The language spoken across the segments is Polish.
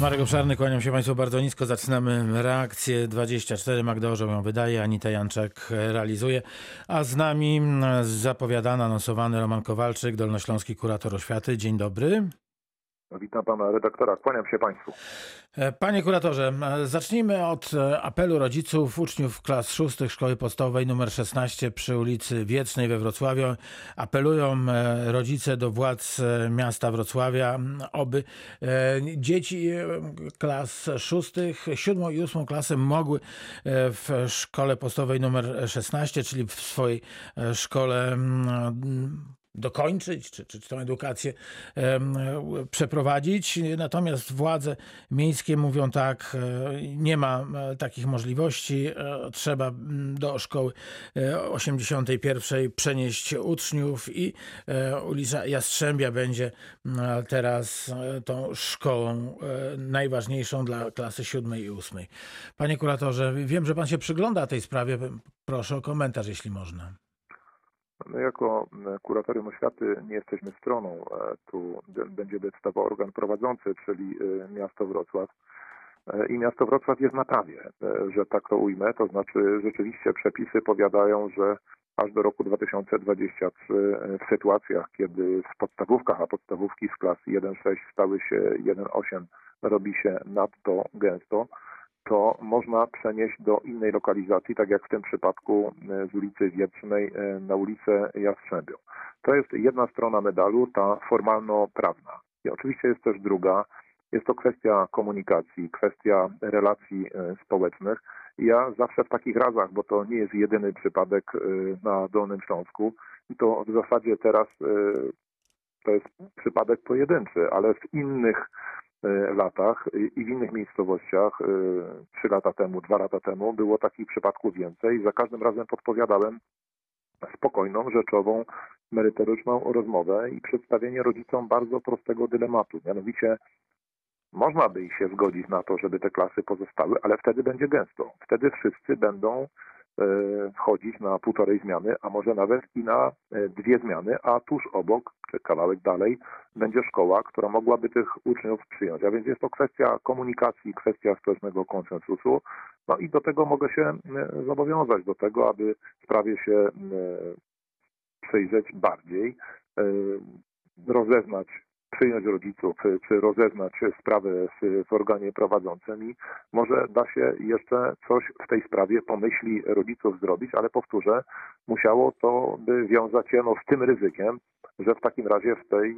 Marek Obszarny, kłaniam się Państwu bardzo nisko. Zaczynamy reakcję 24. Magda Orzeł ją wydaje, Anita Janczek realizuje. A z nami zapowiadany, anonsowany Roman Kowalczyk, dolnośląski kurator oświaty. Dzień dobry. Witam pana redaktora, kłaniam się państwu. E, Panie kuratorze, e, zacznijmy od e, apelu rodziców uczniów klas szóstych szkoły podstawowej nr 16 przy ulicy Wiecznej we Wrocławiu. Apelują rodzice do władz miasta Wrocławia, oby dzieci klas szóstych, siódmą i ósmą klasę mogły w szkole podstawowej nr 16, czyli w swojej szkole dokończyć, czy, czy, czy tę edukację przeprowadzić. Natomiast władze miejskie mówią tak, nie ma takich możliwości, trzeba do szkoły 81 przenieść uczniów i ulica Jastrzębia będzie teraz tą szkołą najważniejszą dla klasy 7 i 8. Panie kuratorze, wiem, że pan się przygląda tej sprawie. Proszę o komentarz, jeśli można. My jako kuratorium oświaty nie jesteśmy stroną. Tu będzie decydował organ prowadzący, czyli miasto Wrocław. I miasto Wrocław jest na prawie, że tak to ujmę. To znaczy rzeczywiście przepisy powiadają, że aż do roku 2023 w sytuacjach, kiedy w podstawówkach, a podstawówki z klas 1.6 stały się 1.8, robi się nadto gęsto, to można przenieść do innej lokalizacji, tak jak w tym przypadku e, z ulicy Wietrznej e, na ulicę Jastrzębią. To jest jedna strona medalu, ta formalno-prawna. I oczywiście jest też druga, jest to kwestia komunikacji, kwestia relacji e, społecznych. Ja zawsze w takich razach, bo to nie jest jedyny przypadek na Dolnym Śląsku, i to w zasadzie teraz to jest przypadek pojedynczy, ale w innych latach i w innych miejscowościach, e, trzy lata temu, dwa lata temu, było takich przypadków więcej. Za każdym razem podpowiadałem spokojną, rzeczową, merytoryczną rozmowę i przedstawienie rodzicom bardzo prostego dylematu. Mianowicie można by się zgodzić na to, żeby te klasy pozostały, ale wtedy będzie gęsto. Wtedy wszyscy będą E, wchodzić na półtorej zmiany, a może nawet i na e, dwie zmiany, a tuż obok, czy kawałek dalej, będzie szkoła, która mogłaby tych uczniów przyjąć. A więc jest to kwestia komunikacji, kwestia społecznego konsensusu. No i do tego mogę się e, zobowiązać, do tego, aby sprawie się przejrzeć bardziej, rozeznać przyjąć rodziców, czy rozeznać sprawę w, organie prowadzącym i może da się jeszcze coś w tej sprawie pomyśli rodziców zrobić, ale powtórzę, musiało to by wiązać się no, z tym ryzykiem, że w takim razie w tej e,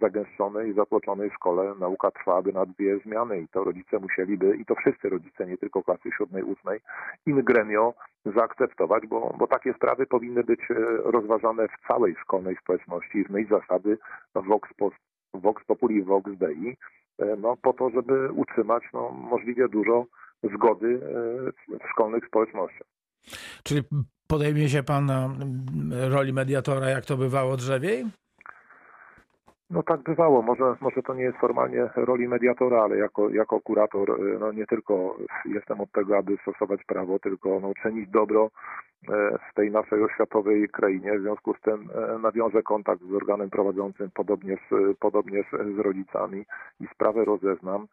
zagęszczonej, zatłoczonej szkole nauka trwałaby na dwie zmiany i to rodzice musieliby, i to wszyscy rodzice, nie tylko klasy siódmej, ósmej, in gremio zaakceptować, bo, bo takie sprawy powinny być e, rozważane w całej szkolnej społeczności i znać zasady vox Vox Populi Vox Dei, e, no, po to, żeby utrzymać no, możliwie dużo zgody e, w szkolnych społecznościach. Czyli podejmie się Pan roli mediatora, jak to bywało drzewiej? No tak bywało. Może, może to nie jest formalnie roli mediatora, ale jako, jako kurator y, no nie tylko jestem od tego, aby stosować prawo, tylko no, czynić dobro e, w tej naszej oświatowej krainie. W związku z tym e, nawiążę kontakt z organem prowadzącym, podobnież, podobnież z rodzicami i sprawę rozeznam.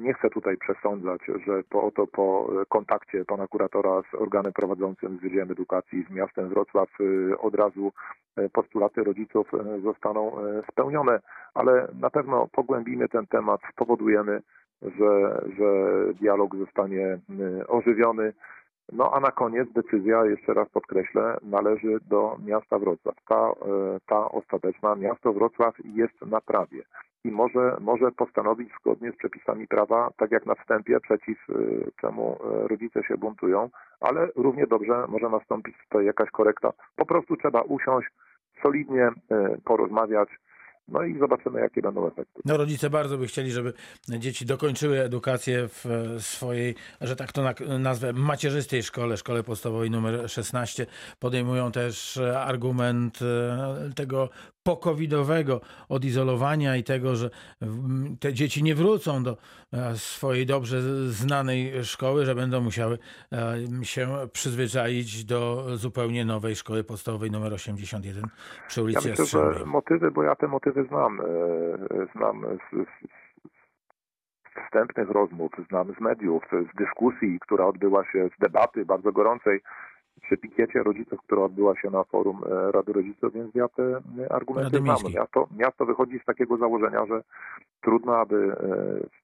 Nie chcę tutaj przesądzać, że po, oto po kontakcie pana kuratora z organem prowadzącym z Wydziałem Edukacji z miastem Wrocław y, od razu y, postulaty rodziców y, zostaną spełnione, ale na pewno pogłębimy ten temat, spowodujemy, że, że dialog zostanie ożywiony. No a na koniec decyzja, jeszcze raz podkreślę, należy do miasta Wrocław. Ta, ta ostateczna, miasto Wrocław jest na prawie i może, może postanowić zgodnie z przepisami prawa, tak jak na wstępie, przeciw y, czemu y, rodzice się buntują, ale równie dobrze może nastąpić tutaj jakaś korekta. Po prostu trzeba usiąść, solidnie porozmawiać, no i zobaczymy, jakie będą efekty. No rodzice bardzo by chcieli, żeby dzieci dokończyły edukację w swojej, że tak to nazwę, macierzystej szkole, szkole podstawowej numer 16. Podejmują też argument tego pokowidowego odizolowania i tego, że te dzieci nie wrócą do e, swojej dobrze znanej szkoły, że będą musiały e, się przyzwyczaić do zupełnie nowej szkoły podstawowej numer 81 przy ulicy ja myślę, że motywy, bo ja te motywy znam, e, znam z, z wstępnych rozmów, znam z mediów, z dyskusji, która odbyła się, z debaty bardzo gorącej przy pikiecie rodziców, która odbyła się na forum e, Rady Rodziców, więc ja te e, argumenty. Miejskiej. Miasto, miasto wychodzi z takiego założenia, że trudno, aby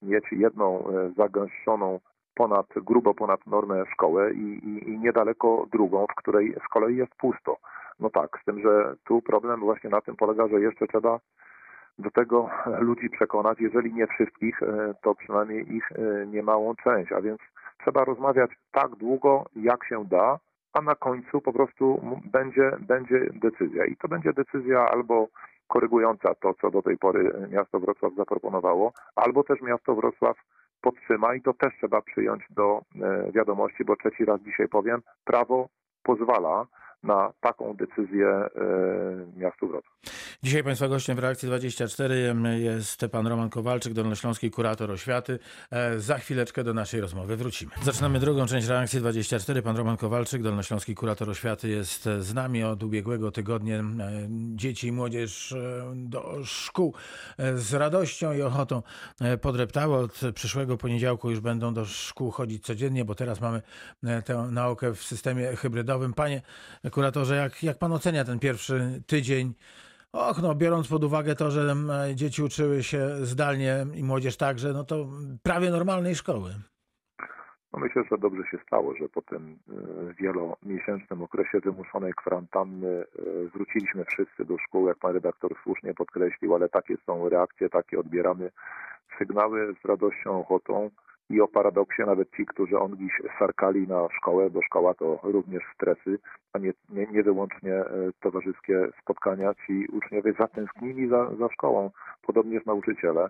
mieć jedną zagęszczoną ponad, grubo ponad normę szkołę i, i, i niedaleko drugą, w której z kolei jest pusto. No tak, z tym, że tu problem właśnie na tym polega, że jeszcze trzeba do tego ludzi przekonać, jeżeli nie wszystkich, e, to przynajmniej ich e, niemałą część, a więc trzeba rozmawiać tak długo, jak się da, a na końcu po prostu będzie, będzie decyzja. I to będzie decyzja albo korygująca to, co do tej pory miasto Wrocław zaproponowało, albo też miasto Wrocław podtrzyma i to też trzeba przyjąć do e, wiadomości, bo trzeci raz dzisiaj powiem, prawo pozwala na taką decyzję e, miastu Wrocław. Dzisiaj Państwa gościem w Reakcji 24 jest pan Roman Kowalczyk, dolnośląski kurator oświaty. E, Za chwileczkę do naszej rozmowy wrócimy. Zaczynamy drugą część Reakcji 24. Pan Roman Kowalczyk, dolnośląski kurator oświaty jest z nami od ubiegłego tygodnia. E, Dzieci i młodzież do szkół z radością i ochotą podreptały. Od przyszłego poniedziałku już będą do szkół chodzić codziennie, bo teraz mamy tę naukę w systemie hybrydowym. Panie kuratorze, jak, jak pan ocenia ten pierwszy tydzień? Och, no biorąc pod uwagę to, że dzieci uczyły się zdalnie i młodzież także, no to prawie normalnej szkoły. No myślę, że dobrze się stało, że po tym e, wielomiesięcznym okresie wymuszonej kwarantanny e, wróciliśmy wszyscy do szkół, jak pan redaktor słusznie podkreślił, ale takie są reakcje, takie odbieramy sygnały z radością, ochotą i o paradoksie nawet ci, którzy ongiś sarkali na szkołę, bo szkoła to również stresy, a nie, nie, nie wyłącznie e, towarzyskie spotkania, ci uczniowie zatęsknili za, za szkołą, podobnież nauczyciele.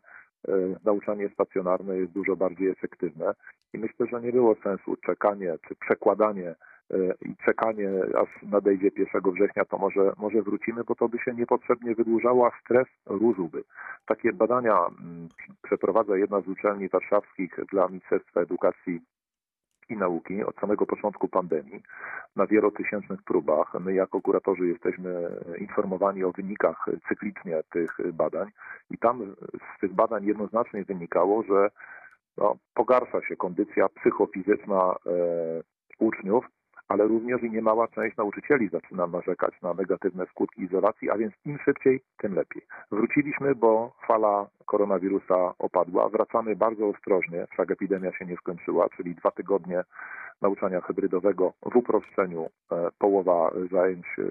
E, Nauczanie stacjonarne jest dużo bardziej efektywne i myślę, że nie było sensu czekanie czy przekładanie e, i czekanie, aż nadejdzie 1 września, to może, może wrócimy, bo to by się niepotrzebnie wydłużało, a stres rósłby. Takie badania mm, przeprowadza jedna z uczelni warszawskich dla Ministerstwa Edukacji i Nauki od samego początku pandemii na wielotysięcznych próbach. My jako kuratorzy jesteśmy informowani o wynikach cyklicznie tych badań i tam z tych badań jednoznacznie wynikało, że no, pogarsza się kondycja psychofizyczna e, uczniów, ale również i niemała część nauczycieli zaczyna narzekać na negatywne skutki izolacji, a więc im szybciej, tym lepiej. Wróciliśmy, bo fala koronawirusa opadła. Wracamy bardzo ostrożnie, wszak epidemia się nie skończyła, czyli dwa tygodnie nauczania hybrydowego w uproszczeniu, e, połowa zajęć e,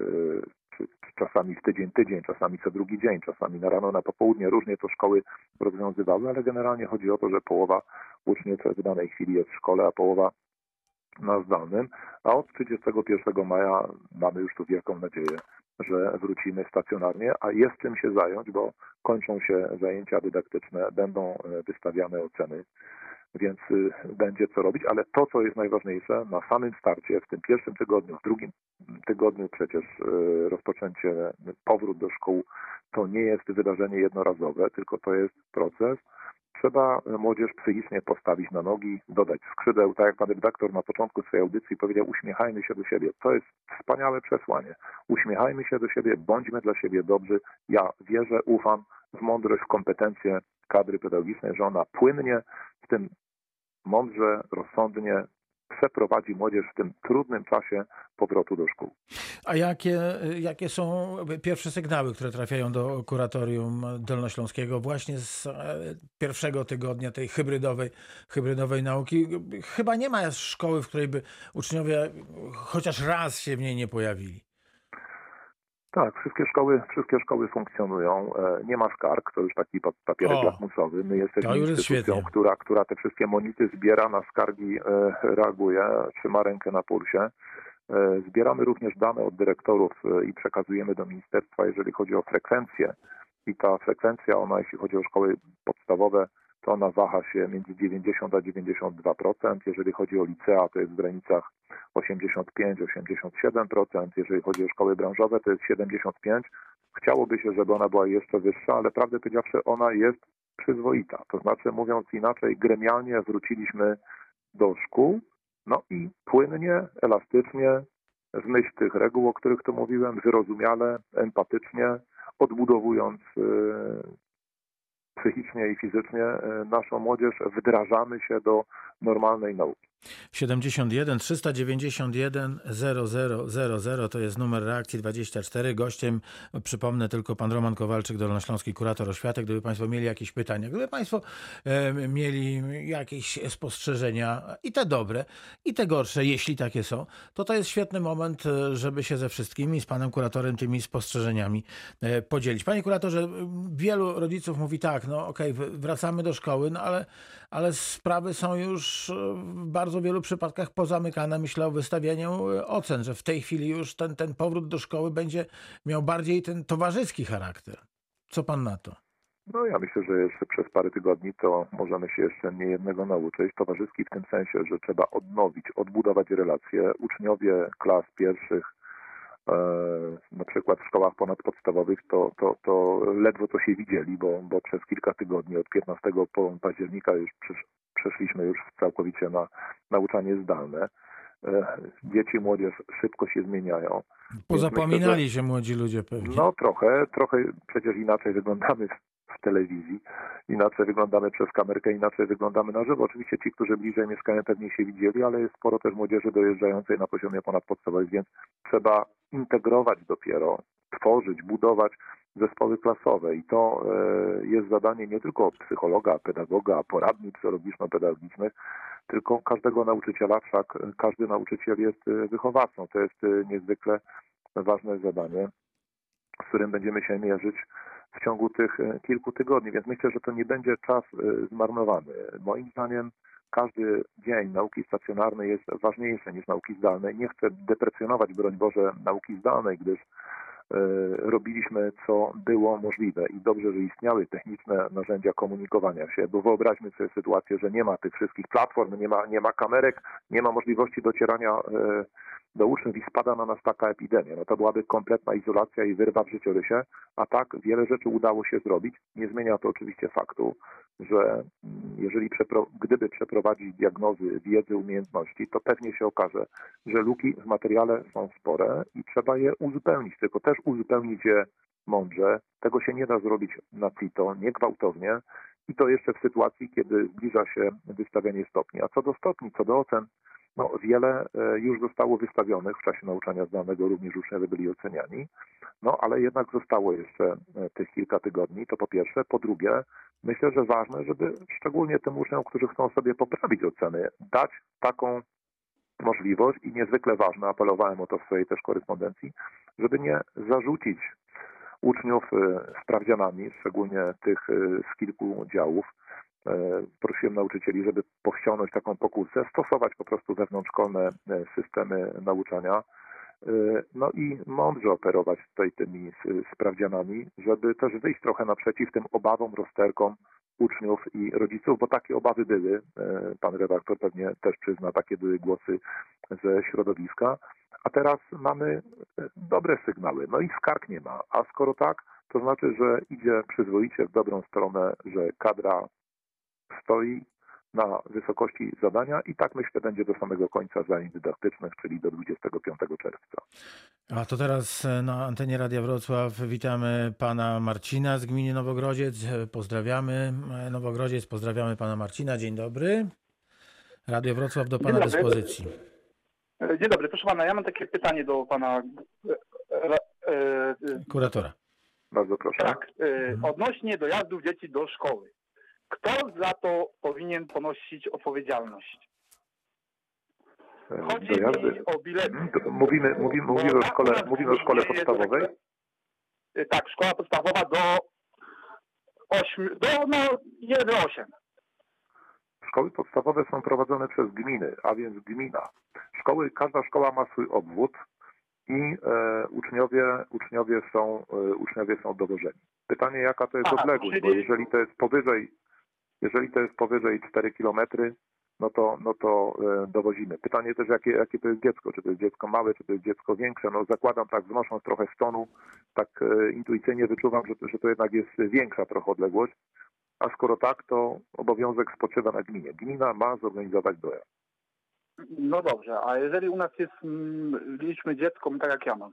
czasami w tydzień, tydzień, czasami co drugi dzień, czasami na rano, na popołudnie. Różnie to szkoły rozwiązywały, ale generalnie chodzi o to, że połowa uczniów w danej chwili jest w szkole, a połowa na zdalnym, a od 31 maja mamy już tu wielką nadzieję, że wrócimy stacjonarnie, a jest czym się zająć, bo kończą się zajęcia dydaktyczne, będą e, wystawiane oceny, więc y, będzie co robić, ale to, co jest najważniejsze, na samym starcie, w tym pierwszym tygodniu, w drugim tygodniu przecież y, rozpoczęcie, powrót do szkół, to nie jest wydarzenie jednorazowe, tylko to jest proces, trzeba młodzież psychicznie postawić na nogi, dodać skrzydeł, tak jak pan redaktor na początku swojej audycji powiedział, uśmiechajmy się do siebie. To jest wspaniałe przesłanie. Uśmiechajmy się do siebie, bądźmy dla siebie dobrzy. Ja wierzę, ufam w mądrość, w kompetencje kadry pedagogicznej, że ona płynnie, w tym mądrze, rozsądnie przeprowadzi młodzież w tym trudnym czasie powrotu do szkół. A jakie, jakie są pierwsze sygnały, które trafiają do kuratorium dolnośląskiego właśnie z e, pierwszego tygodnia tej hybrydowej, hybrydowej nauki? Chyba nie ma szkoły, w której by uczniowie chociaż raz się w niej nie pojawili. Tak, wszystkie szkoły, wszystkie szkoły funkcjonują. E, Nie ma skarg, to już taki pa- papierek O. My jesteśmy jest instytucją, która, która te wszystkie monity zbiera, na skargi e, reaguje, trzyma rękę na pulsie. E, Zbieramy również dane od dyrektorów i przekazujemy do ministerstwa, jeżeli chodzi o frekwencję. I ta frekwencja, ona jeśli chodzi o szkoły podstawowe, to ona waha się między 90 a 92%. Jeżeli chodzi o licea, to jest w granicach 85-87%. Jeżeli chodzi o szkoły branżowe, to jest 75%. Chciałoby się, żeby ona była jeszcze wyższa, ale prawdę powiedziawszy, ona jest przyzwoita. To znaczy, mówiąc inaczej, gremialnie wróciliśmy do szkół, no i płynnie, elastycznie, w myśl tych reguł, o których tu mówiłem, wyrozumiale, empatycznie, odbudowując y, psychicznie i fizycznie e, naszą młodzież, wdrażamy się do normalnej nauki. 71 391 0000 to jest numer reakcji 24. Gościem, przypomnę tylko pan Roman Kowalczyk, Dolnośląski kurator oświatek. Gdyby państwo mieli jakieś pytania, gdyby państwo e, mieli jakieś spostrzeżenia i te dobre, i te gorsze, jeśli takie są, to to jest świetny moment, e, żeby się ze wszystkimi, z panem kuratorem tymi spostrzeżeniami e, podzielić. Panie kuratorze, wielu rodziców mówi tak, no okej, okay, wracamy do szkoły, no ale, ale sprawy są już w bardzo wielu przypadkach pozamykane. Myślę o wystawianiu ocen, że w tej chwili już ten, ten powrót do szkoły będzie miał bardziej ten towarzyski charakter. Co pan na to? No ja myślę, że jeszcze przez parę tygodni to możemy się jeszcze nie jednego nauczyć. Towarzyski w tym sensie, że trzeba odnowić, odbudować relacje. Uczniowie klas pierwszych, e, na przykład w szkołach ponadpodstawowych, to, to, to ledwo co się widzieli, bo, bo przez kilka tygodni, od 15 października już przeszliśmy już całkowicie na nauczanie zdalne. E, dzieci młodzież szybko się zmieniają. Pozapominali myślę, że, się młodzi ludzie pewnie. No trochę, trochę przecież inaczej wyglądamy w telewizji, inaczej wyglądamy przez kamerkę, inaczej wyglądamy na żywo. Oczywiście ci, którzy bliżej mieszkają, pewnie się widzieli, ale jest sporo też młodzieży dojeżdżającej na poziomie ponadpodstawowym, więc trzeba integrować dopiero, tworzyć, budować zespoły klasowe i to e, jest zadanie nie tylko psychologa, pedagoga, poradni psychologiczno-pedagogicznych, tylko każdego nauczyciela, wszak każdy nauczyciel jest e, wychowawcą. To jest e, niezwykle ważne zadanie, z którym będziemy się mierzyć w ciągu tych kilku tygodni, więc myślę, że to nie będzie czas zmarnowany. Moim zdaniem każdy dzień nauki stacjonarnej jest ważniejszy niż nauki zdalnej. Nie chcę deprecjonować, broń Boże, nauki zdalnej, gdyż E, robiliśmy, co było możliwe i dobrze, że istniały techniczne narzędzia komunikowania się, bo wyobraźmy sobie sytuację, że nie ma tych wszystkich platform, nie ma, nie ma kamerek, nie ma możliwości docierania e, do uczniów i spada na nas taka epidemia. No to byłaby kompletna izolacja i wyrwa w życiorysie, a tak wiele rzeczy udało się zrobić. Nie zmienia to oczywiście faktu, że mm, jeżeli przepro gdyby przeprowadzić diagnozy wiedzy, umiejętności, to pewnie się okaże, że luki w materiale są spore i trzeba je uzupełnić, tylko też uzupełnić je mądrze. Tego się nie da zrobić na CITO, nie gwałtownie i to jeszcze w sytuacji, kiedy zbliża się wystawianie stopni. A co do stopni, co do ocen, no, wiele e, już zostało wystawionych w czasie nauczania zdalnego, również uczniowie byli oceniani, no ale jednak zostało jeszcze e, tych kilka tygodni, to po pierwsze. Po drugie, myślę, że ważne, żeby szczególnie tym uczniom, którzy chcą sobie poprawić oceny, dać taką możliwość i niezwykle ważne, apelowałem o to w swojej też korespondencji, żeby nie zarzucić uczniów e, sprawdzianami, szczególnie tych z kilku działów, E, prosiłem nauczycieli, żeby pochciągnąć taką pokusę, stosować po prostu wewnątrzszkolne e, systemy nauczania, e, no i mądrze operować tutaj tymi sprawdzianami, żeby też wyjść trochę naprzeciw tym obawom, rozterkom uczniów i rodziców, bo takie obawy były. Pan redaktor pewnie też przyzna, takie były głosy ze środowiska. A teraz mamy dobre sygnały, no i skarg nie ma. A skoro tak, to znaczy, że idzie przyzwoicie w dobrą stronę, że kadra stoi na wysokości zadania i tak myślę będzie do samego końca zajęć dydaktycznych, czyli do 25 czerwca. A to teraz e, na antenie Radia Wrocław witamy pana Marcina z gminy Nowogrodziec. Pozdrawiamy e, Nowogrodziec, pozdrawiamy pana Marcina. Dzień dobry. Radio Wrocław do pana dyspozycji. E, dzień dobry, proszę pana, ja mam takie pytanie do pana kuratora. Bardzo proszę. Tak, odnośnie dojazdów dzieci do szkoły. Kto za to powinien ponosić odpowiedzialność? Chodzi mi o bilety. Mhm, mówimy, mówimy, mówimy, o szkole, mówimy o szkole podstawowej? Tak, szkoła podstawowa do 8, do no 1,8. Szkoły podstawowe są prowadzone przez gminy, a więc gmina. Szkoły, każda szkoła ma swój obwód i e, uczniowie, uczniowie, są, e, uczniowie są dowożeni. Pytanie, jaka to jest Aha, odległość, czyli... bo jeżeli to jest powyżej jeżeli to jest powyżej 4 km, no to, no to e, dowozimy. Pytanie też, jakie, jakie to jest dziecko, czy to jest dziecko małe, czy to jest dziecko większe. No zakładam tak, wznosząc trochę z tonu, tak e, intuicyjnie wyczuwam, że, że to jednak jest większa trochę odległość. A skoro tak, to obowiązek spoczywa na gminie. Gmina ma zorganizować dojazd. No dobrze, a jeżeli u nas jest, mm, liczmy dziecko, tak jak ja mam,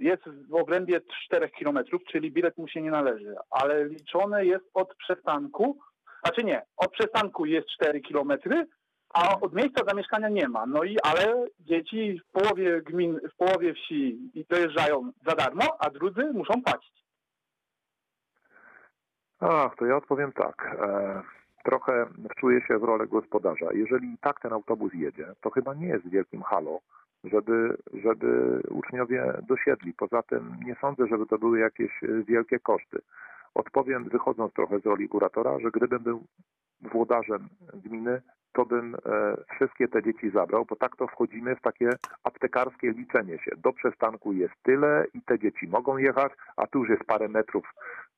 jest w obrębie 4 km, czyli bilet mu się nie należy, ale liczone jest od przystanku, znaczy nie, od przystanku jest 4 km, a od miejsca zamieszkania nie ma. No i ale dzieci w połowie gmin, w połowie wsi dojeżdżają za darmo, a drudzy muszą płacić. Ach, to ja odpowiem tak. E, trochę wczuję się w rolę gospodarza. Jeżeli tak ten autobus jedzie, to chyba nie jest wielkim halo, żeby, żeby uczniowie dosiedli. Poza tym nie sądzę, żeby to były jakieś e, wielkie koszty. Odpowiem, wychodząc trochę z roli kuratora, że gdybym był włodarzem gminy, to bym e, wszystkie te dzieci zabrał, bo tak to wchodzimy w takie aptekarskie liczenie się. Do przystanku jest tyle i te dzieci mogą jechać, a tu już jest parę metrów,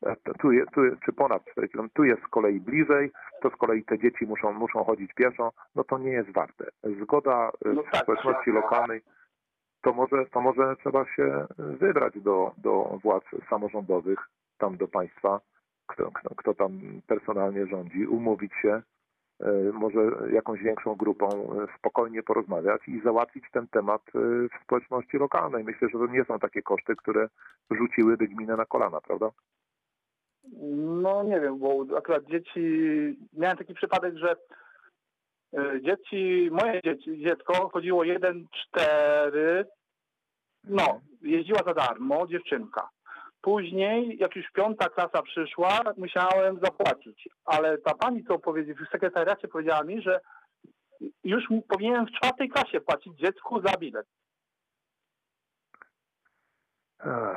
e, tu, jest, tu czy ponad 4 km, tu jest z kolei bliżej, to z kolei te dzieci muszą, muszą chodzić pieszo, no to nie jest warte. Zgoda e, No tak. społeczności lokalnej to może, to może trzeba się wybrać do, do władz samorządowych, tam do państwa, kto, kto, kto tam personalnie rządzi, umówić się, e, może jakąś większą grupą e, spokojnie porozmawiać i załatwić ten temat e, w społeczności lokalnej. Myślę, że to nie są takie koszty, które rzuciłyby gminę na kolana, prawda? No nie wiem, bo akurat dzieci, miałem taki przypadek, że dzieci, moje dzieci, dziecko chodziło 1-4, no, jeździła za darmo, dziewczynka. Później, jak już piąta klasa przyszła, musiałem zapłacić. Ale ta pani, co powiedziała, w sekretariacie powiedziała mi, że już powinienem w czwartej klasie płacić dziecku za bilet.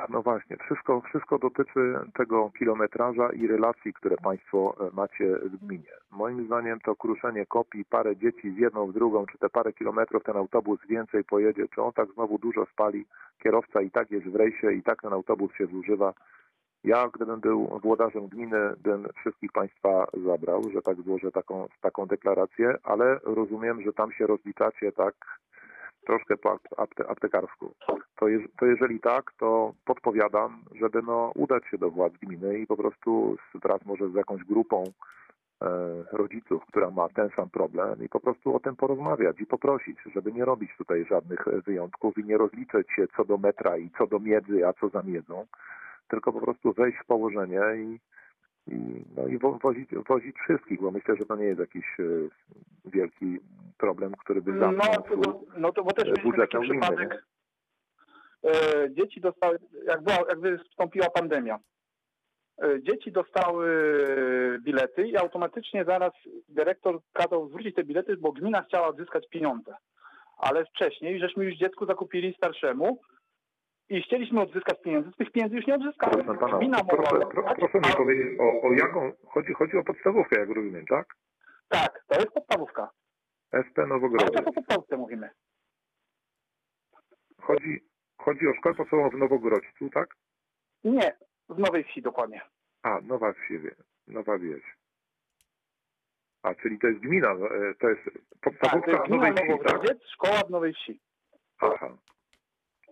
No właśnie, wszystko, wszystko dotyczy tego kilometraża i relacji, które Państwo e, macie w gminie. Moim zdaniem to kruszenie kopii, parę dzieci w jedną, w drugą, czy te parę kilometrów ten autobus więcej pojedzie, czy on tak znowu dużo spali, kierowca i tak jest w rejsie, i tak ten autobus się zużywa. Ja, gdybym był włodarzem gminy, bym wszystkich Państwa zabrał, że tak złożę taką, taką deklarację, ale rozumiem, że tam się rozliczacie tak troszkę po apte- apte- aptekarsku. To, je, to jeżeli tak, to podpowiadam, żeby no, udać się do władz gminy i po prostu wraz może z jakąś grupą e, rodziców, która ma ten sam problem i po prostu o tym porozmawiać i poprosić, żeby nie robić tutaj żadnych e, wyjątków i nie rozliczać się co do metra i co do miedzy, a co za miedzą, tylko po prostu wejść w położenie i, no, i wo, wozić, wozić wszystkich, bo myślę, że to nie jest jakiś e, wielki problem, który by No, zamknął to, no to bo też mieliśmy taki gminy, przypadek. E, dzieci dostały, jak, była, jak wystąpiła pandemia, e, dzieci dostały bilety i automatycznie zaraz dyrektor kazał zwrócić te bilety, bo gmina chciała odzyskać pieniądze. Ale wcześniej, żeśmy już dziecku zakupili starszemu i chcieliśmy odzyskać pieniądze, z tych pieniędzy już nie odzyskamy. Gmina mogła proszę, pro, proszę mi powiedzieć, o, o jaką, chodzi, chodzi o podstawówkę, jak rozumiem, tak? Tak, to jest podstawówka. SP Ale Nowogrodzie. to o podstawówce mówimy. Chodzi, chodzi o szkołę podstawową w Nowogrodzcu, tak? Nie, w Nowej Wsi dokładnie. A, Nowa Wsi, Nowa Wieś. A, czyli to jest gmina, e, to jest Tak, to podstawówka jest w Nowej Wsi, tak? Szkoła w Nowej Wsi. Aha.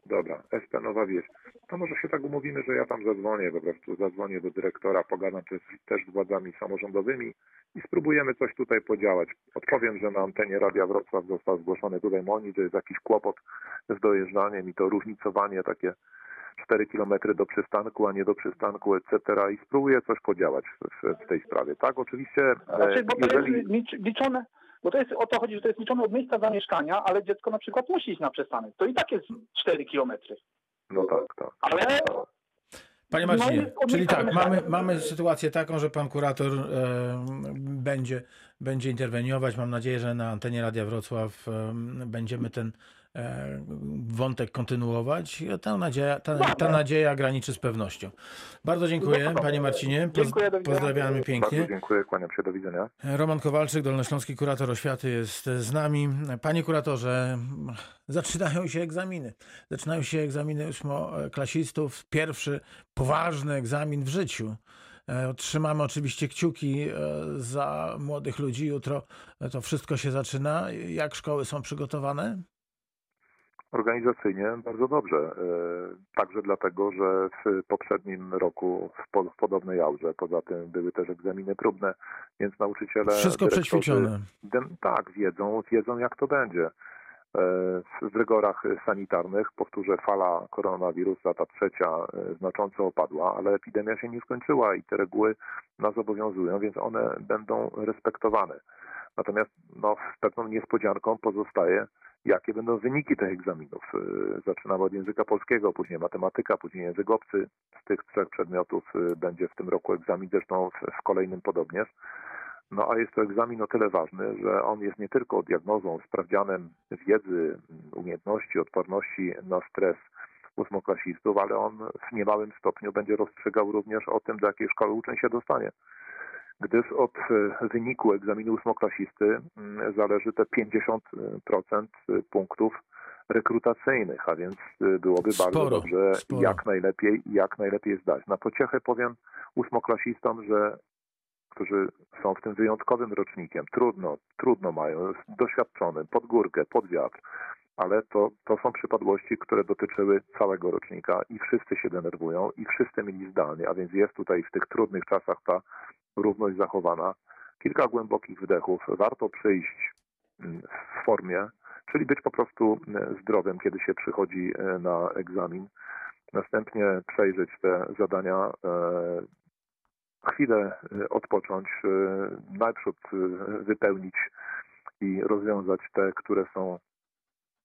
Dobra, SP Nowa Wieś. To może się tak umówimy, że ja tam zadzwonię, po prostu zadzwonię do dyrektora, pogadam też, też z władzami samorządowymi i spróbujemy coś tutaj podziałać. Odpowiem, że na antenie Radia Wrocław został zgłoszony tutaj monit, że jest jakiś kłopot z dojeżdżaniem i to różnicowanie takie 4 km do przystanku, a nie do przystanku, etc. I spróbuję coś podziałać w, w tej sprawie. Tak, oczywiście, e, Znaczy, bo to jeżeli... liczone, bo to jest o to chodzi, że to jest liczone od miejsca zamieszkania, ale dziecko na przykład musi iść na przystanek. To i tak jest 4 kilometry. No tak, tak. Ale Panie No Marcinie, czyli tak, mamy, mamy sytuację taką, że pan kurator e, będzie, będzie interweniować. Mam nadzieję, że na antenie Radia Wrocław e, będziemy ten wątek kontynuować. Ta nadzieja, ta, ta nadzieja graniczy z pewnością. Bardzo dziękuję, panie Marcinie. Poz, pozdrawiamy Bardzo pięknie. dziękuję, kłaniam się, do widzenia. Roman Kowalczyk, Dolnośląski kurator oświaty jest z nami. Panie kuratorze, zaczynają się egzaminy. Zaczynają się egzaminy ósmoklasistów. Pierwszy poważny egzamin w życiu. E, Trzymamy oczywiście kciuki e, za młodych ludzi. Jutro to wszystko się zaczyna. Jak szkoły są przygotowane? Organizacyjnie bardzo dobrze. E, Także dlatego, że w poprzednim roku w, po, w podobnej aurze, poza tym były też egzaminy próbne, więc nauczyciele. Wszystko przećwiczone. Tak, wiedzą, wiedzą jak to będzie. w rygorach sanitarnych. Powtórzę, fala koronawirusa, ta trzecia, e, znacząco opadła, ale epidemia się nie skończyła i te reguły nas obowiązują, więc one będą respektowane. Natomiast no, z pewną niespodzianką pozostaje, jakie będą wyniki tych egzaminów. E, zaczynamy od języka polskiego, później matematyka, później język obcy. Z tych trzech przedmiotów będzie w tym roku egzamin, zresztą w kolejnym podobnież. No a jest to egzamin o tyle ważny, że on jest nie tylko diagnozą, sprawdzianem wiedzy, umiejętności, odporności na stres ósmoklasistów, ale on w niemałym stopniu będzie rozstrzygał również o tym, do jakiej szkoły uczeń się dostanie. Gdyż od e, wyniku egzaminu ósmoklasisty mm, zależy te 50% punktów rekrutacyjnych, a więc e, byłoby Sporo, bardzo dobrze sporo. jak najlepiej, jak najlepiej zdać. Na pociechę powiem ósmoklasistom, że którzy są w tym wyjątkowym rocznikiem. Trudno, trudno mają, doświadczonym, pod górkę, pod wiatr, ale to, to są przypadłości, które dotyczyły całego rocznika i wszyscy się denerwują i wszyscy mieli zdalnie, a więc jest tutaj w tych trudnych czasach ta równość zachowana. Kilka głębokich wdechów, warto przyjść mm, w formie, czyli być po prostu mm, zdrowym, kiedy się przychodzi e, na egzamin. Następnie przejrzeć te zadania, e, chwilę y, odpocząć, najprzód wypełnić i rozwiązać te, które są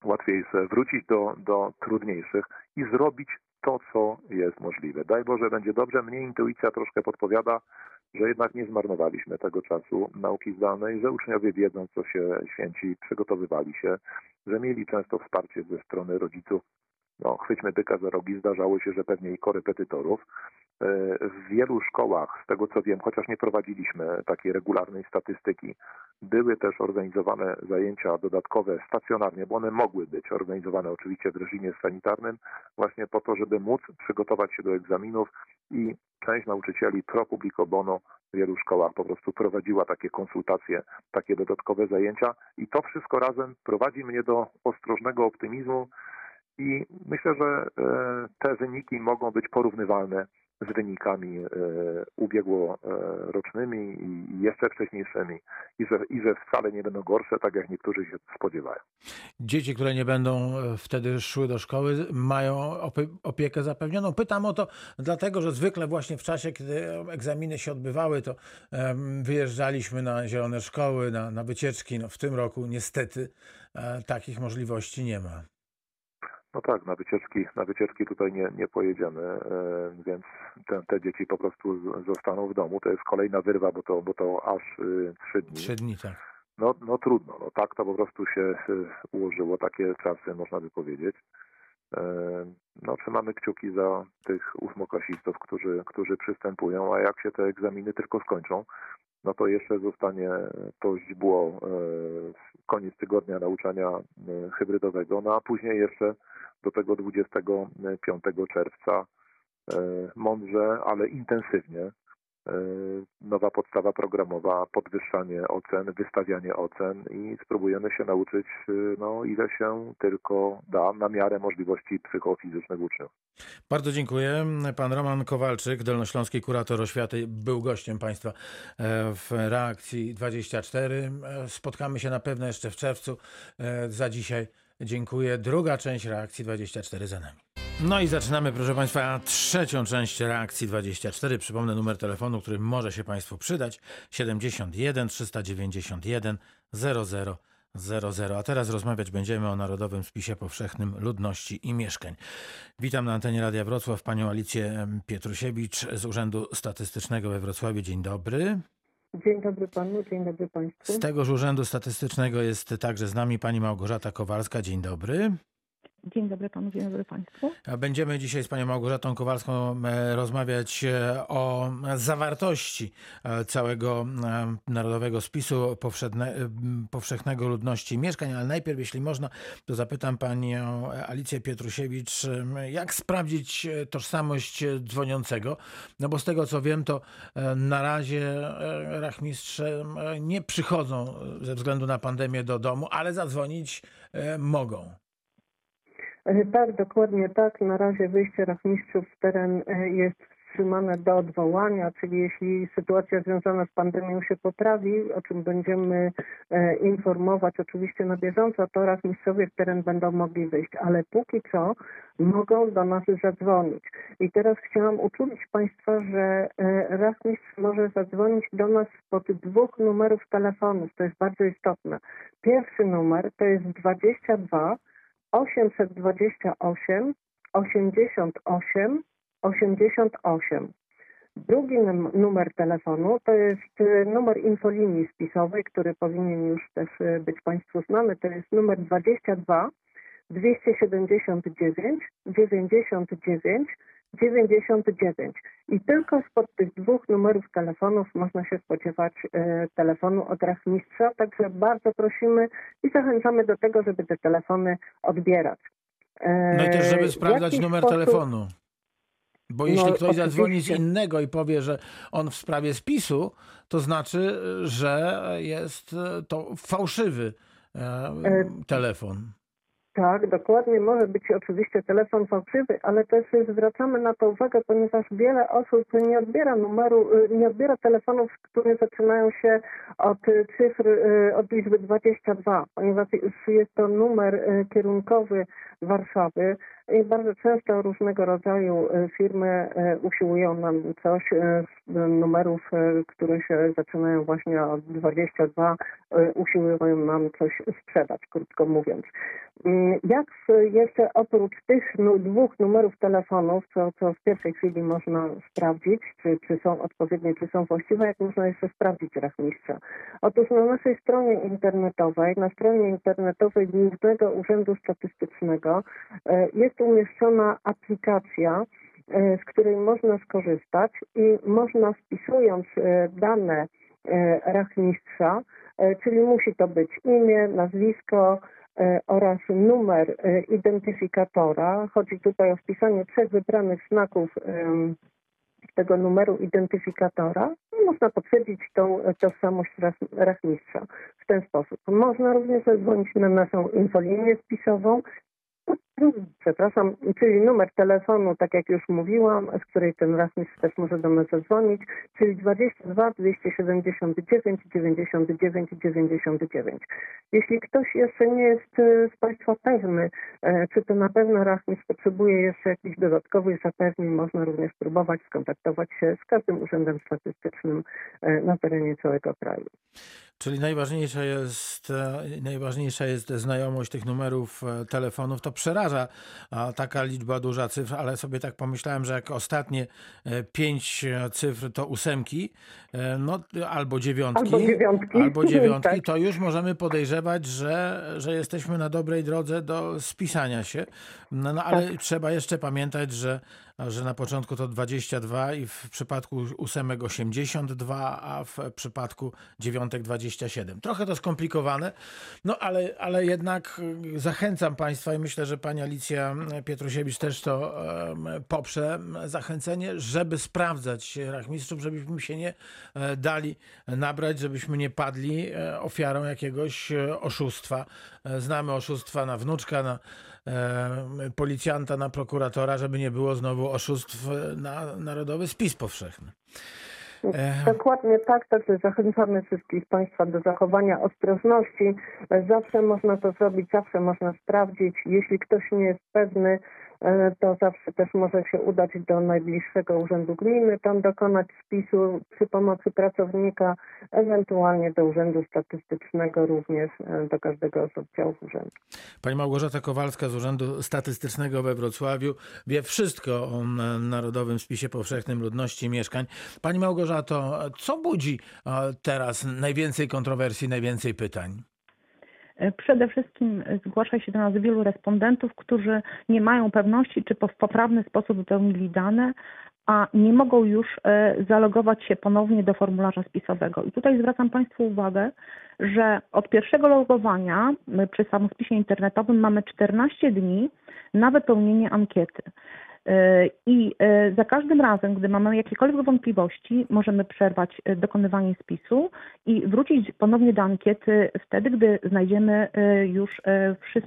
łatwiejsze, wrócić do, do trudniejszych i zrobić to, co jest możliwe. Daj Boże, będzie dobrze. Mnie intuicja troszkę podpowiada, że jednak nie zmarnowaliśmy tego czasu nauki zdalnej, że uczniowie wiedzą, co się święci, przygotowywali się, że mieli często wsparcie ze strony rodziców. No, chwyćmy byka za rogi, zdarzało się, że pewnie i korepetytorów. W wielu szkołach, z tego co wiem, chociaż nie prowadziliśmy takiej regularnej statystyki, były też organizowane zajęcia dodatkowe stacjonarnie, bo one mogły być organizowane oczywiście w reżimie sanitarnym, właśnie po to, żeby móc przygotować się do egzaminów i część nauczycieli pro publico bono w wielu szkołach po prostu prowadziła takie konsultacje, takie dodatkowe zajęcia. I to wszystko razem prowadzi mnie do ostrożnego optymizmu i myślę, że e, te wyniki mogą być porównywalne z wynikami e, ubiegłorocznymi i jeszcze wcześniejszymi i że, i że wcale nie będą gorsze, tak jak niektórzy się spodziewają. Dzieci, które nie będą e, wtedy szły do szkoły, mają opie- opiekę zapewnioną. Pytam o to dlatego, że zwykle właśnie w czasie, kiedy egzaminy się odbywały, to wyjeżdżaliśmy na zielone szkoły, na, na wycieczki. No, w tym roku niestety e, takich możliwości nie ma. No tak, na wycieczki, na wycieczki tutaj nie, nie pojedziemy, e, więc te, te dzieci po prostu zostaną w domu. To jest kolejna wyrwa, bo to, bo to aż y, trzy dni. Trzy dni, tak. No, no trudno, no tak to po prostu się y, ułożyło, takie czasy można by powiedzieć. E, No trzymamy kciuki za tych ósmoklasistów, którzy, którzy przystępują, a jak się te egzaminy tylko skończą, no to jeszcze zostanie to źdźbło e, koniec tygodnia nauczania hybrydowego, no a później jeszcze do tego 25 czerwca e, mądrze, ale intensywnie e, nowa podstawa programowa, podwyższanie ocen, wystawianie ocen i spróbujemy się nauczyć, e, no ile się tylko da na miarę możliwości psychofizycznych uczniów. Bardzo dziękuję. Pan Roman Kowalczyk, Dolnośląski Kurator Oświaty, był gościem Państwa w reakcji 24. E, Spotkamy się na pewno jeszcze w czerwcu. Za dzisiaj dziękuję. Druga część reakcji 24 za nami. No i zaczynamy, proszę Państwa, trzecią część reakcji 24. Przypomnę numer telefonu, który może się Państwu przydać: 71 391 00 00. A teraz rozmawiać będziemy o Narodowym Spisie Powszechnym Ludności i Mieszkań. Witam na antenie Radia Wrocław panią Alicję Pietrusiewicz z Urzędu Statystycznego we Wrocławiu. Dzień dobry. Dzień dobry panu, dzień dobry państwu. Z tegoż Urzędu Statystycznego jest także z nami pani Małgorzata Kowalska. Dzień dobry. Dzień dobry panu, dzień dobry państwu. Będziemy dzisiaj z panią Małgorzatą Kowalską e, rozmawiać e, o zawartości e, całego Narodowego Spisu Powszechnego Ludności Mieszkań, ale najpierw, jeśli można, to zapytam panią Alicję Pietrusiewicz, jak sprawdzić tożsamość dzwoniącego? No bo z tego co wiem, to na razie rachmistrze nie przychodzą ze względu na pandemię do domu, ale zadzwonić mogą. E, Tak, dokładnie tak. Na razie wyjście rachmistrzów w teren e, jest wstrzymane do odwołania, czyli jeśli sytuacja związana z pandemią się poprawi, o czym będziemy e, informować oczywiście na bieżąco, to rachmistrzowie w teren będą mogli wyjść, ale póki co mogą do nas zadzwonić. I teraz chciałam uczulić Państwa, że rachmistrz może zadzwonić do nas spod dwóch numerów telefonów. To jest bardzo istotne. Pierwszy numer to jest 22 828 88 88. Drugi num- numer telefonu to jest e, numer infolinii spisowej, który powinien już też e, być Państwu znany. To jest numer 22 279 99 99. I tylko spod tych dwóch numerów telefonów można się spodziewać e, telefonu od rachmistrza, także bardzo prosimy i zachęcamy do tego, żeby te telefony odbierać. E, No i też, żeby sprawdzać numer sposób- telefonu. Bo jeśli No, ktoś zadzwoni z innego i powie, że on w sprawie spisu, to znaczy, że jest to fałszywy e, E, telefon. Tak, dokładnie. Może być oczywiście telefon fałszywy, ale też zwracamy na to uwagę, ponieważ wiele osób nie odbiera numeru, y, nie odbiera telefonów, które zaczynają się od y, cyfr, y, od liczby 22, ponieważ jest to numer kierunkowy Warszawy i bardzo często różnego rodzaju y, firmy y, usiłują nam coś y, z numerów, które się zaczynają właśnie od 22, y, usiłują nam coś sprzedać, krótko mówiąc. Mm, Jak jeszcze oprócz tych dwóch numerów telefonów, co, co w pierwszej chwili można sprawdzić, czy, czy są odpowiednie, czy są właściwe, jak można jeszcze sprawdzić rachmistrza? Otóż na naszej stronie internetowej, na stronie internetowej Głównego Urzędu Statystycznego e, jest umieszczona aplikacja, e, z której można skorzystać i można wpisując e, dane e, rachmistrza, czyli musi to być imię, nazwisko, oraz numer identyfikatora. Chodzi tutaj o wpisanie trzech wybranych znaków tego numeru identyfikatora i można potwierdzić tą tożsamość rach- rachmistrza w ten sposób. Można również zadzwonić na naszą infolinię spisową, przepraszam, czyli numer telefonu, tak jak już mówiłam, z której ten rachmistrz też może do nas zadzwonić, czyli 22 279 99 99. Jeśli ktoś jeszcze nie jest e, z Państwa pewny, e, czy to na pewno rachmistrz potrzebuje jeszcze jakichś dodatkowych zapewnień, można również próbować skontaktować się z każdym urzędem statystycznym e, na terenie całego kraju. Czyli najważniejsza jest, najważniejsza jest znajomość tych numerów telefonów. To przeraża taka liczba duża cyfr, ale sobie tak pomyślałem, że jak ostatnie e, pięć e, cyfr to ósemki, e, no albo dziewiątki, Albo dziewiątki. albo dziewiątki, Tak. to już możemy podejrzewać, że, że jesteśmy na dobrej drodze do spisania się. No, no ale trzeba jeszcze pamiętać, że, że na początku to 22 i w przypadku ósemek 82, a w przypadku dziewiątek 27. Trochę to skomplikowane, no ale, ale jednak zachęcam Państwa i myślę, że Pani Alicja Pietrusiewicz też to poprze, zachęcenie, żeby sprawdzać rachmistrzów, żebyśmy się nie e, dali nabrać, żebyśmy nie padli e, ofiarą jakiegoś e, oszustwa. Znamy oszustwa na wnuczka, na policjanta, na prokuratora, żeby nie było znowu oszustw na Narodowy Spis Powszechny. Dokładnie tak, także zachęcamy wszystkich Państwa do zachowania ostrożności. Zawsze można to zrobić, zawsze można sprawdzić. Jeśli ktoś nie jest pewny, to zawsze też może się udać do najbliższego urzędu gminy, tam dokonać spisu przy pomocy pracownika, ewentualnie do urzędu statystycznego również, e, do każdego z oddziałów urzędu. Pani Małgorzata Kowalska z Urzędu Statystycznego we Wrocławiu wie wszystko o Narodowym Spisie Powszechnym Ludności i Mieszkań. Pani Małgorzato, co budzi e, teraz najwięcej kontrowersji, najwięcej pytań? Przede wszystkim zgłasza się do nas wielu respondentów, którzy nie mają pewności, czy w poprawny sposób wypełnili dane, a nie mogą już e, zalogować się ponownie do formularza spisowego. I tutaj zwracam Państwu uwagę, że od pierwszego logowania my przy samospisie internetowym mamy 14 dni na wypełnienie ankiety. E, I e, za każdym razem, gdy mamy jakiekolwiek wątpliwości, możemy przerwać e, dokonywanie spisu i wrócić ponownie do ankiety wtedy, gdy znajdziemy już,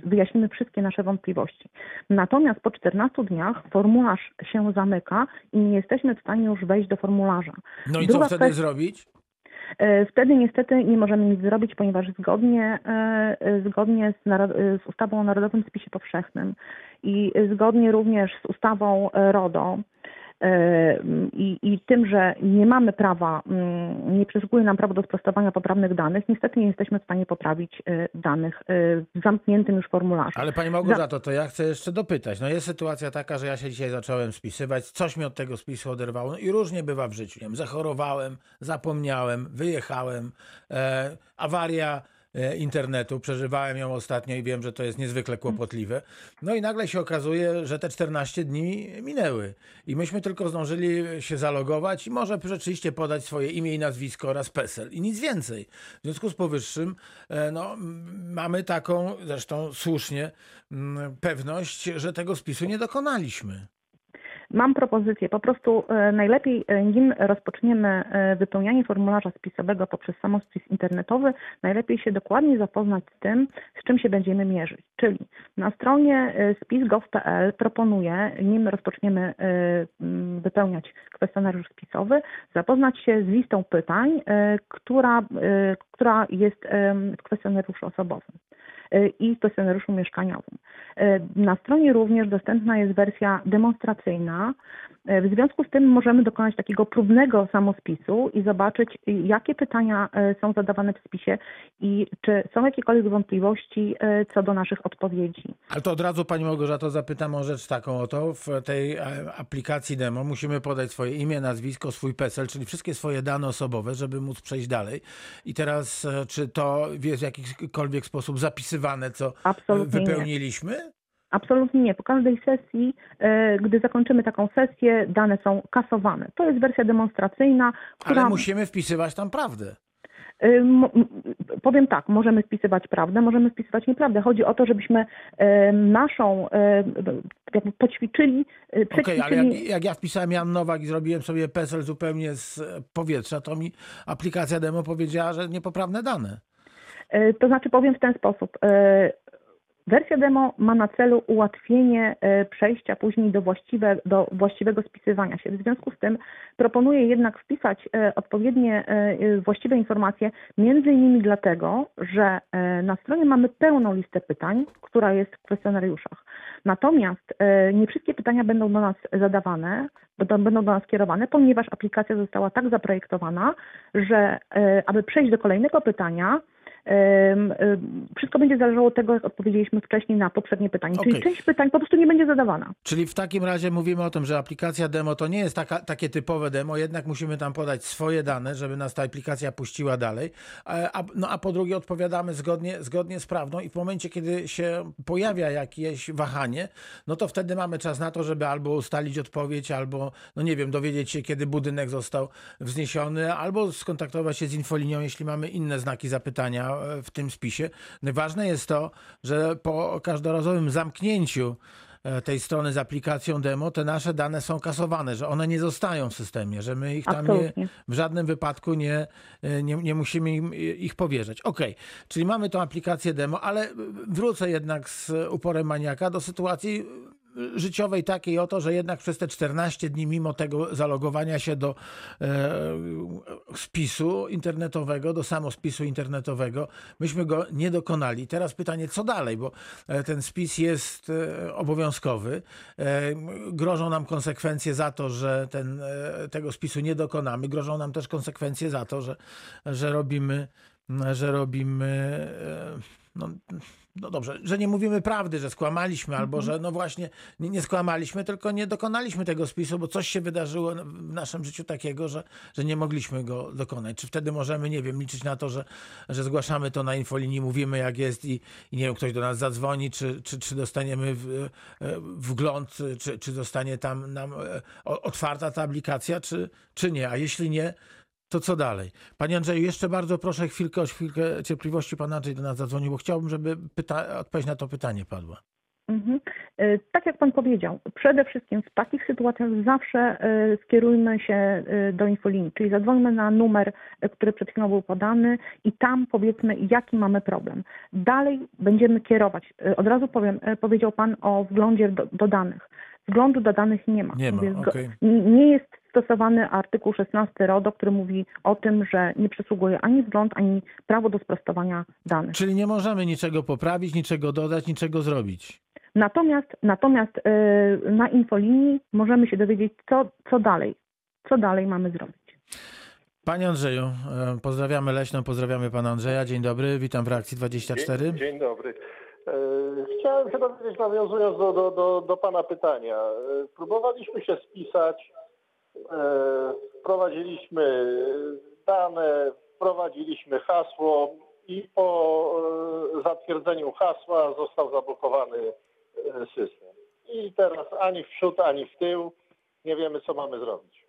wyjaśnimy wszystkie nasze wątpliwości. Natomiast po 14 dniach formularz się zamyka i nie jesteśmy w stanie już wejść do formularza. No i co Druga wtedy kwestia- zrobić? E, Wtedy niestety nie możemy nic zrobić, ponieważ zgodnie, e, zgodnie z, e, z ustawą o Narodowym Spisie Powszechnym i zgodnie również z ustawą RODO i, i tym, że nie mamy prawa, mm, nie przysługuje nam prawo do sprostowania poprawnych danych, niestety nie jesteśmy w stanie poprawić e, danych e, w zamkniętym już formularzu. Ale pani Małgorzato, to ja chcę jeszcze dopytać. No jest sytuacja taka, że ja się dzisiaj zacząłem spisywać, coś mi od tego spisu oderwało no i różnie bywa w życiu. Nie wiem, zachorowałem, zapomniałem, wyjechałem, e, awaria e, internetu, przeżywałem ją ostatnio i wiem, że to jest niezwykle kłopotliwe. No i nagle się okazuje, że te 14 dni minęły i myśmy tylko zdążyli się zalogować i może rzeczywiście podać swoje imię i nazwisko oraz PESEL i nic więcej. W związku z powyższym e, no, mamy taką, zresztą słusznie, pewność, że tego spisu nie dokonaliśmy. Mam propozycję. Po prostu e, najlepiej, e, nim rozpoczniemy e, wypełnianie formularza spisowego poprzez samospis internetowy, najlepiej się dokładnie zapoznać z tym, z czym się będziemy mierzyć. Czyli na stronie spis.gov.pl proponuję, nim rozpoczniemy wypełniać kwestionariusz spisowy, zapoznać się z listą pytań, która, która jest w kwestionariuszu osobowym i w kwestionariuszu mieszkaniowym. E, Na stronie również dostępna jest wersja demonstracyjna. E, W związku z tym możemy dokonać takiego próbnego samospisu i zobaczyć, y, jakie pytania e, są zadawane w spisie i czy są jakiekolwiek wątpliwości co do naszych odpowiedzi. Ale to od razu Pani Małgorzato zapytam o rzecz taką oto. W tej aplikacji demo musimy podać swoje imię, nazwisko, swój PESEL, czyli wszystkie swoje dane osobowe, żeby móc przejść dalej. I teraz, czy to jest w jakikolwiek sposób zapisywane, co Absolutnie nie. Absolutnie nie. Po każdej sesji, e, gdy zakończymy taką sesję, dane są kasowane. To jest wersja demonstracyjna, która... Ale musimy wpisywać tam prawdę. M- Powiem tak, możemy wpisywać prawdę, możemy wpisywać nieprawdę. Chodzi o to, żebyśmy em, naszą em, jakby poćwiczyli, e, Okej, ale jak, jak ja wpisałem Jan Nowak i zrobiłem sobie PESEL zupełnie z e, powietrza, to mi aplikacja demo powiedziała, że niepoprawne dane. E, To znaczy powiem w ten sposób. Wersja demo ma na celu ułatwienie e, przejścia później do, właściwe, do właściwego spisywania się. W związku z tym proponuję jednak wpisać e, odpowiednie e, właściwe informacje, między innymi dlatego, że na stronie mamy pełną listę pytań, która jest w kwestionariuszach. Natomiast nie wszystkie pytania będą do nas zadawane, będą do nas kierowane, ponieważ aplikacja została tak zaprojektowana, że aby przejść do kolejnego pytania, Wszystko będzie zależało od tego, jak odpowiedzieliśmy wcześniej na poprzednie pytanie. Czyli Okej. część pytań po prostu nie będzie zadawana. Czyli w takim razie mówimy o tym, że aplikacja demo to nie jest taka, takie typowe demo, jednak musimy tam podać swoje dane, żeby nas ta aplikacja puściła dalej. A, a- no a po drugie odpowiadamy zgodnie, zgodnie z prawdą i w momencie, kiedy się pojawia jakieś wahanie, no to wtedy mamy czas na to, żeby albo ustalić odpowiedź, albo, no nie wiem, dowiedzieć się, kiedy budynek został wzniesiony, albo skontaktować się z infolinią, jeśli mamy inne znaki zapytania e, w tym spisie. Ważne jest to, że po każdorazowym zamknięciu e, tej strony z aplikacją demo, te nasze dane są kasowane, że one nie zostają w systemie, że my ich tam nie, w żadnym wypadku nie, e, nie, nie musimy im, ich powierzać. Okej, czyli mamy tą aplikację demo, ale wrócę jednak z uporem maniaka do sytuacji życiowej takiej oto, że jednak przez te 14 dni, mimo tego zalogowania się do e, spisu internetowego, do samospisu internetowego, myśmy go nie dokonali. Teraz pytanie, co dalej, bo e, ten spis jest e, obowiązkowy. E, grożą nam konsekwencje za to, że ten, e, tego spisu nie dokonamy. Grożą nam też konsekwencje za to, że, że robimy, że robimy no, no dobrze, że nie mówimy prawdy, że skłamaliśmy, albo że no właśnie nie, nie skłamaliśmy, tylko nie dokonaliśmy tego spisu, bo coś się wydarzyło w naszym życiu takiego, że, że nie mogliśmy go dokonać. Czy wtedy możemy, nie wiem, liczyć na to, że, że zgłaszamy to na infolinii, mówimy jak jest i, i nie wiem, ktoś do nas zadzwoni, czy, czy, czy dostaniemy w, wgląd, czy, czy zostanie tam nam e, otwarta ta aplikacja, czy, czy nie. A jeśli nie, to co dalej? Panie Andrzeju, jeszcze bardzo proszę chwilkę o chwilkę cierpliwości. Pan Andrzej do nas zadzwonił, bo chciałbym, żeby pyta- odpowiedź na to pytanie padła. Mhm. E, Tak jak Pan powiedział, przede wszystkim w takich sytuacjach zawsze e, skierujmy się e, do infolinii, czyli zadzwońmy na numer, który przed chwilą był podany i tam powiedzmy, jaki mamy problem. Dalej będziemy kierować. Od razu powiem, powiedział Pan o wglądzie do, do danych. Wglądu do danych nie ma. Nie ma, n- Nie jest stosowany artykuł 16 RODO, który mówi o tym, że nie przysługuje ani wgląd, ani prawo do sprostowania danych. Czyli nie możemy niczego poprawić, niczego dodać, niczego zrobić. Natomiast, natomiast e, na infolinii możemy się dowiedzieć, co, co dalej. Co dalej mamy zrobić. Panie Andrzeju, e, pozdrawiamy Leśną, pozdrawiamy pana Andrzeja. Dzień dobry, witam w reakcji 24. Dzień, dzień dobry. E, Chciałem się dowiedzieć, nawiązując do, do, do, do Pana pytania. E, Próbowaliśmy się spisać, wprowadziliśmy dane, wprowadziliśmy hasło i po e, zatwierdzeniu hasła został zablokowany e, system. I teraz ani w przód, ani w tył nie wiemy, co mamy zrobić.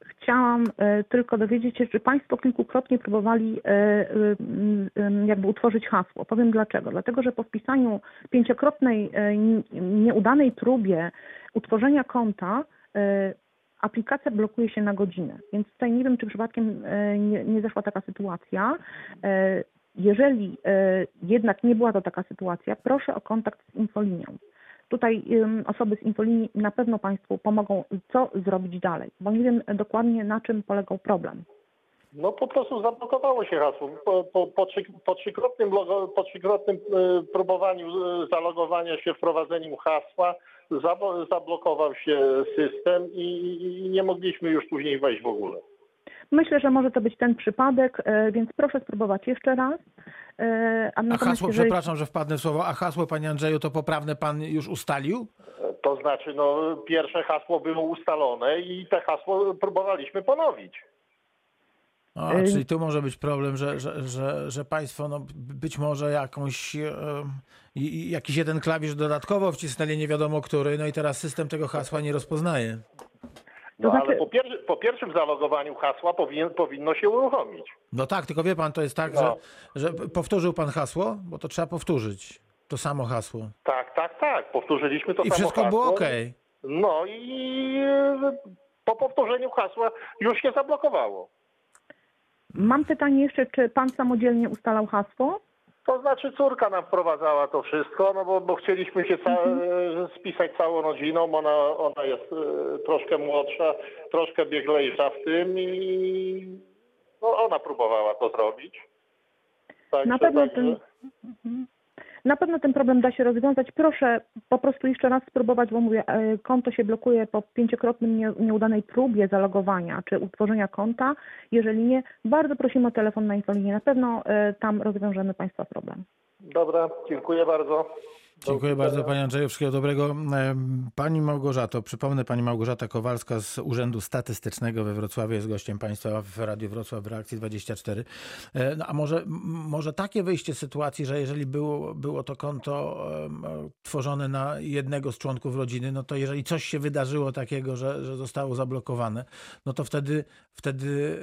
Chciałam e, tylko dowiedzieć się, czy Państwo kilkukrotnie próbowali e, e, jakby utworzyć hasło. Powiem dlaczego. Dlatego, że po wpisaniu pięciokrotnej e, nieudanej próbie utworzenia konta e, aplikacja blokuje się na godzinę. Więc tutaj nie wiem, czy przypadkiem e, nie, nie zaszła taka sytuacja. E, Jeżeli e, jednak nie była to taka sytuacja, proszę o kontakt z infolinią. Tutaj osoby z infolinii na pewno Państwu pomogą, co zrobić dalej, bo nie wiem dokładnie na czym polegał problem. No po prostu zablokowało się hasło. Po, po, po, trzy, po, trzykrotnym, logo, po trzykrotnym e, próbowaniu e, zalogowania się, wprowadzeniu hasła, zablokował się system i, nie mogliśmy już później wejść w ogóle. Myślę, że może to być ten przypadek, e, więc proszę spróbować jeszcze raz. E, A A hasło, jeżeli- przepraszam, że wpadnę w słowo, a hasło, panie Andrzeju, to poprawne pan już ustalił? To znaczy, no pierwsze hasło było ustalone i te hasło próbowaliśmy ponowić. A, Y- czyli tu może być problem, że, że, że, że państwo no, być może jakąś, i- i jakiś jeden klawisz dodatkowo wcisnęli, nie wiadomo który, no i teraz system tego hasła nie rozpoznaje. No To znaczy- ale po, pier- po pierwszym zalogowaniu hasła powinien, powinno się uruchomić. No tak, tylko wie pan, to jest tak, No. że, że powtórzył pan hasło, bo to trzeba powtórzyć. To samo hasło. Tak, tak, tak. Powtórzyliśmy to I samo wszystko hasło. było ok. No i e, po powtórzeniu hasła już się zablokowało. Mam pytanie jeszcze, czy Pan samodzielnie ustalał hasło? To znaczy córka nam wprowadzała to wszystko, no bo, bo chcieliśmy się ca- e, spisać całą rodziną. Ona, ona jest e, troszkę młodsza, troszkę bieglejsza w tym i no, ona próbowała to zrobić. Także, Na pewno także- ten, Mhm. Na pewno ten problem da się rozwiązać. Proszę po prostu jeszcze raz spróbować, bo mówię, e, konto się blokuje po pięciokrotnym nie, nieudanej próbie zalogowania czy utworzenia konta. Jeżeli nie, bardzo prosimy o telefon na infolinię. Na pewno e, tam rozwiążemy Państwa problem. Dobra, dziękuję bardzo. Dziękuję bardzo panie Andrzeju, wszystkiego dobrego. Pani Małgorzato, przypomnę, pani Małgorzata Kowalska z Urzędu Statystycznego we Wrocławiu jest gościem państwa w Radiu Wrocław w reakcji 24. E, No, a może, może takie wyjście sytuacji, że jeżeli było, było to konto tworzone na jednego z członków rodziny, no to jeżeli coś się wydarzyło takiego, że, że zostało zablokowane, no to wtedy, wtedy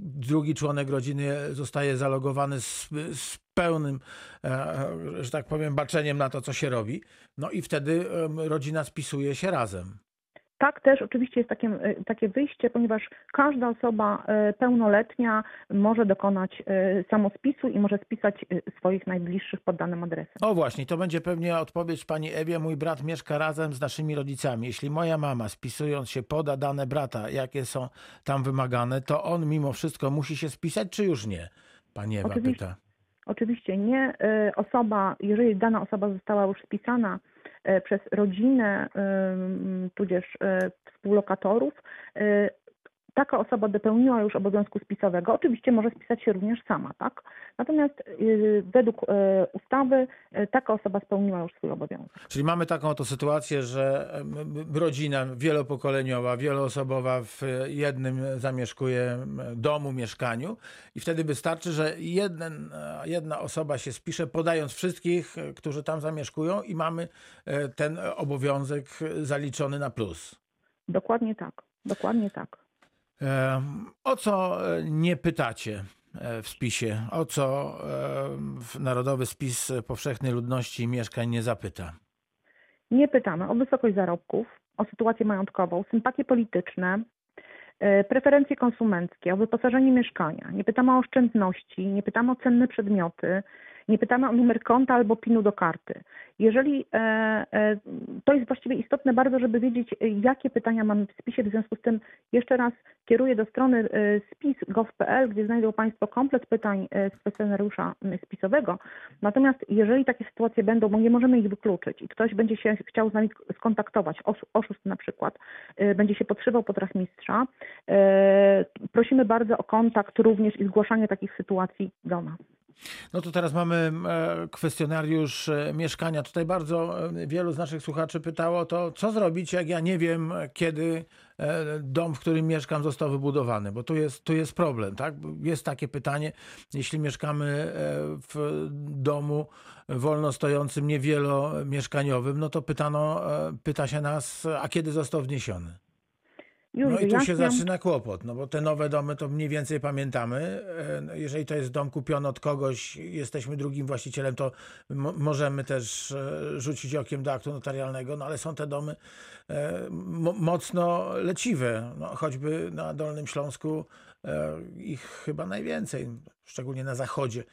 drugi członek rodziny zostaje zalogowany z, z pełnym, e, że tak powiem, baczeniem na to, co się robi. No i wtedy rodzina spisuje się razem. Tak też oczywiście jest takie, e, takie wyjście, ponieważ każda osoba e, pełnoletnia może dokonać e, samospisu i może spisać e, swoich najbliższych pod danym adresem. O właśnie, to będzie pewnie odpowiedź pani Ewie. Mój brat mieszka razem z naszymi rodzicami. Jeśli moja mama, spisując się, poda dane brata, jakie są tam wymagane, to on mimo wszystko musi się spisać, czy już nie? Pani Ewa Oczywiście. pyta. Oczywiście nie. E, Osoba, jeżeli dana osoba została już spisana e, przez rodzinę, ym, tudzież e, współlokatorów, e, taka osoba dopełniła już obowiązku spisowego. Oczywiście może spisać się również sama, tak? Natomiast y, według e, ustawy e, taka osoba spełniła już swój obowiązek. Czyli mamy taką oto sytuację, że rodzina wielopokoleniowa, wieloosobowa w jednym zamieszkuje domu, mieszkaniu i wtedy wystarczy, że jeden, e, jedna osoba się spisze, podając wszystkich, e, którzy tam zamieszkują i mamy e, ten obowiązek zaliczony na plus. Dokładnie tak. Dokładnie tak. O co e, nie pytacie? e, w spisie? O co e, Narodowy Spis Powszechnej Ludności Mieszkań nie zapyta? Nie pytamy o wysokość zarobków, o sytuację majątkową, sympatie polityczne, preferencje konsumenckie, o wyposażenie mieszkania. Nie pytamy o oszczędności, nie pytamy o cenne przedmioty, nie pytamy o numer konta albo pinu do karty. Jeżeli e, e, to jest właściwie istotne bardzo, żeby wiedzieć, jakie pytania mamy w spisie, w związku z tym jeszcze raz kieruję do strony e, spis.gov.pl, gdzie znajdą Państwo komplet pytań z kwestionariusza spisowego. Natomiast jeżeli takie sytuacje będą, bo nie możemy ich wykluczyć i ktoś będzie się chciał z nami skontaktować, os- oszust na przykład, będzie się podszywał po rachmistrza, e, prosimy bardzo o kontakt również i zgłaszanie takich sytuacji do nas. No to teraz mamy e, kwestionariusz e, mieszkania. Tutaj bardzo e, wielu z naszych słuchaczy pytało to, co zrobić, jak ja nie wiem, kiedy dom, w którym mieszkam, został wybudowany, bo tu jest, tu jest problem, tak? Jest takie pytanie, jeśli mieszkamy w domu wolno stojącym, niewielomieszkaniowym, no to pytano, pyta się nas, a kiedy został wniesiony? Już No i tu się zaczyna kłopot, no bo te nowe domy to mniej więcej pamiętamy. E, no Jeżeli to jest dom kupiony od kogoś, jesteśmy drugim właścicielem, to mo- możemy też e, rzucić okiem do aktu notarialnego, no ale są te domy e, mo- mocno leciwe. No, choćby na Dolnym Śląsku ich chyba najwięcej, szczególnie na zachodzie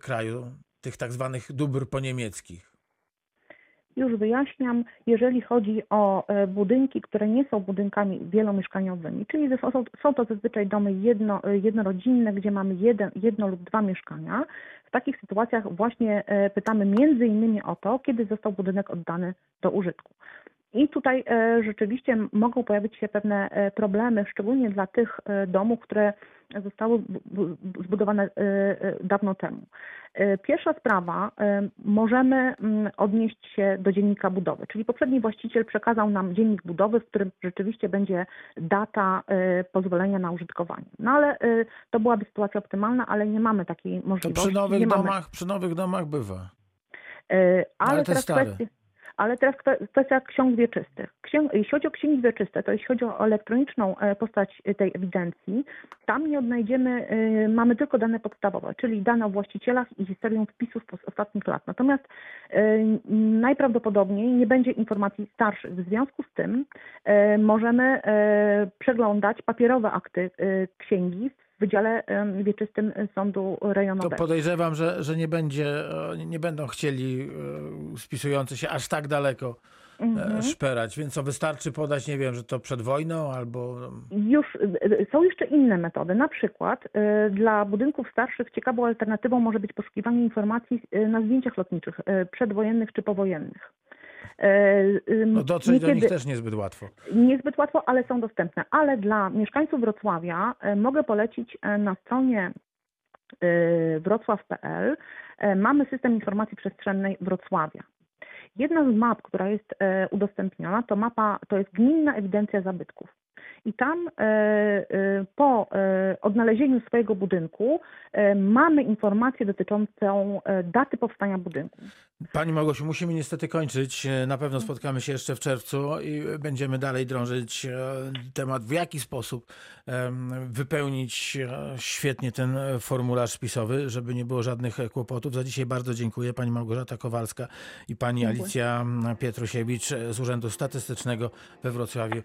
kraju, tych tak zwanych dóbr poniemieckich. Już wyjaśniam, jeżeli chodzi o e, budynki, które nie są budynkami wielomieszkaniowymi, czyli są, to zazwyczaj domy jedno, e, jednorodzinne, gdzie mamy jeden, jedno lub dwa mieszkania. W takich sytuacjach właśnie e, pytamy między innymi o to, kiedy został budynek oddany do użytku. I tutaj e, rzeczywiście mogą pojawić się pewne e, problemy, szczególnie dla tych e, domów, które zostały bu- bu- zbudowane dawno temu. Pierwsza sprawa, możemy mm, odnieść się do dziennika budowy, czyli poprzedni właściciel przekazał nam dziennik budowy, w którym rzeczywiście będzie data pozwolenia na użytkowanie. No ale to byłaby sytuacja optymalna, ale nie mamy takiej To możliwości. przy nowych nie mamy. domach, przy nowych domach bywa. Ale Ale te teraz stare. kwestia, ale teraz kwe- kwestia ksiąg wieczystych. Księg, jeśli chodzi o księgi wieczyste, to jeśli chodzi o elektroniczną e, postać e, tej ewidencji, tam nie odnajdziemy, e, mamy tylko dane podstawowe, czyli dane o właścicielach i historię wpisów z ostatnich lat. Natomiast najprawdopodobniej nie będzie informacji starszych. W związku z tym możemy przeglądać papierowe akty księgi Wydziale Wieczystym Sądu To Rejonowego. podejrzewam, że, że nie będzie, e, nie będą chcieli e, spisujący się aż tak daleko e, Mhm. szperać, więc to wystarczy podać, nie wiem, że to przed wojną albo Już y, są jeszcze inne metody. Na przykład dla budynków starszych ciekawą alternatywą może być poszukiwanie informacji na zdjęciach lotniczych przedwojennych czy powojennych. Y, no, dotrzeć do nich niekiedy- też niezbyt łatwo. Niezbyt łatwo, ale są dostępne. Ale dla mieszkańców Wrocławia e, mogę polecić e, na stronie e, wrocław.pl e, mamy system informacji przestrzennej Wrocławia. Jedna z map, która jest e, udostępniona, to mapa, to jest gminna ewidencja zabytków. I tam e, e, po e, odnalezieniu swojego budynku mamy informację dotyczącą daty powstania budynku. Pani Małgosiu, musimy niestety kończyć. Na pewno spotkamy się jeszcze w czerwcu i będziemy dalej drążyć temat, w jaki sposób wypełnić świetnie ten formularz spisowy, żeby nie było żadnych kłopotów. Za dzisiaj bardzo dziękuję. Pani Małgorzata Kowalska i pani Dziękuję. Alicja Pietrusiewicz z Urzędu Statystycznego we Wrocławiu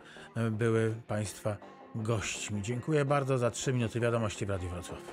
były Państwa gośćmi. Dziękuję bardzo za trzy minuty wiadomości w Radiu Wrocław.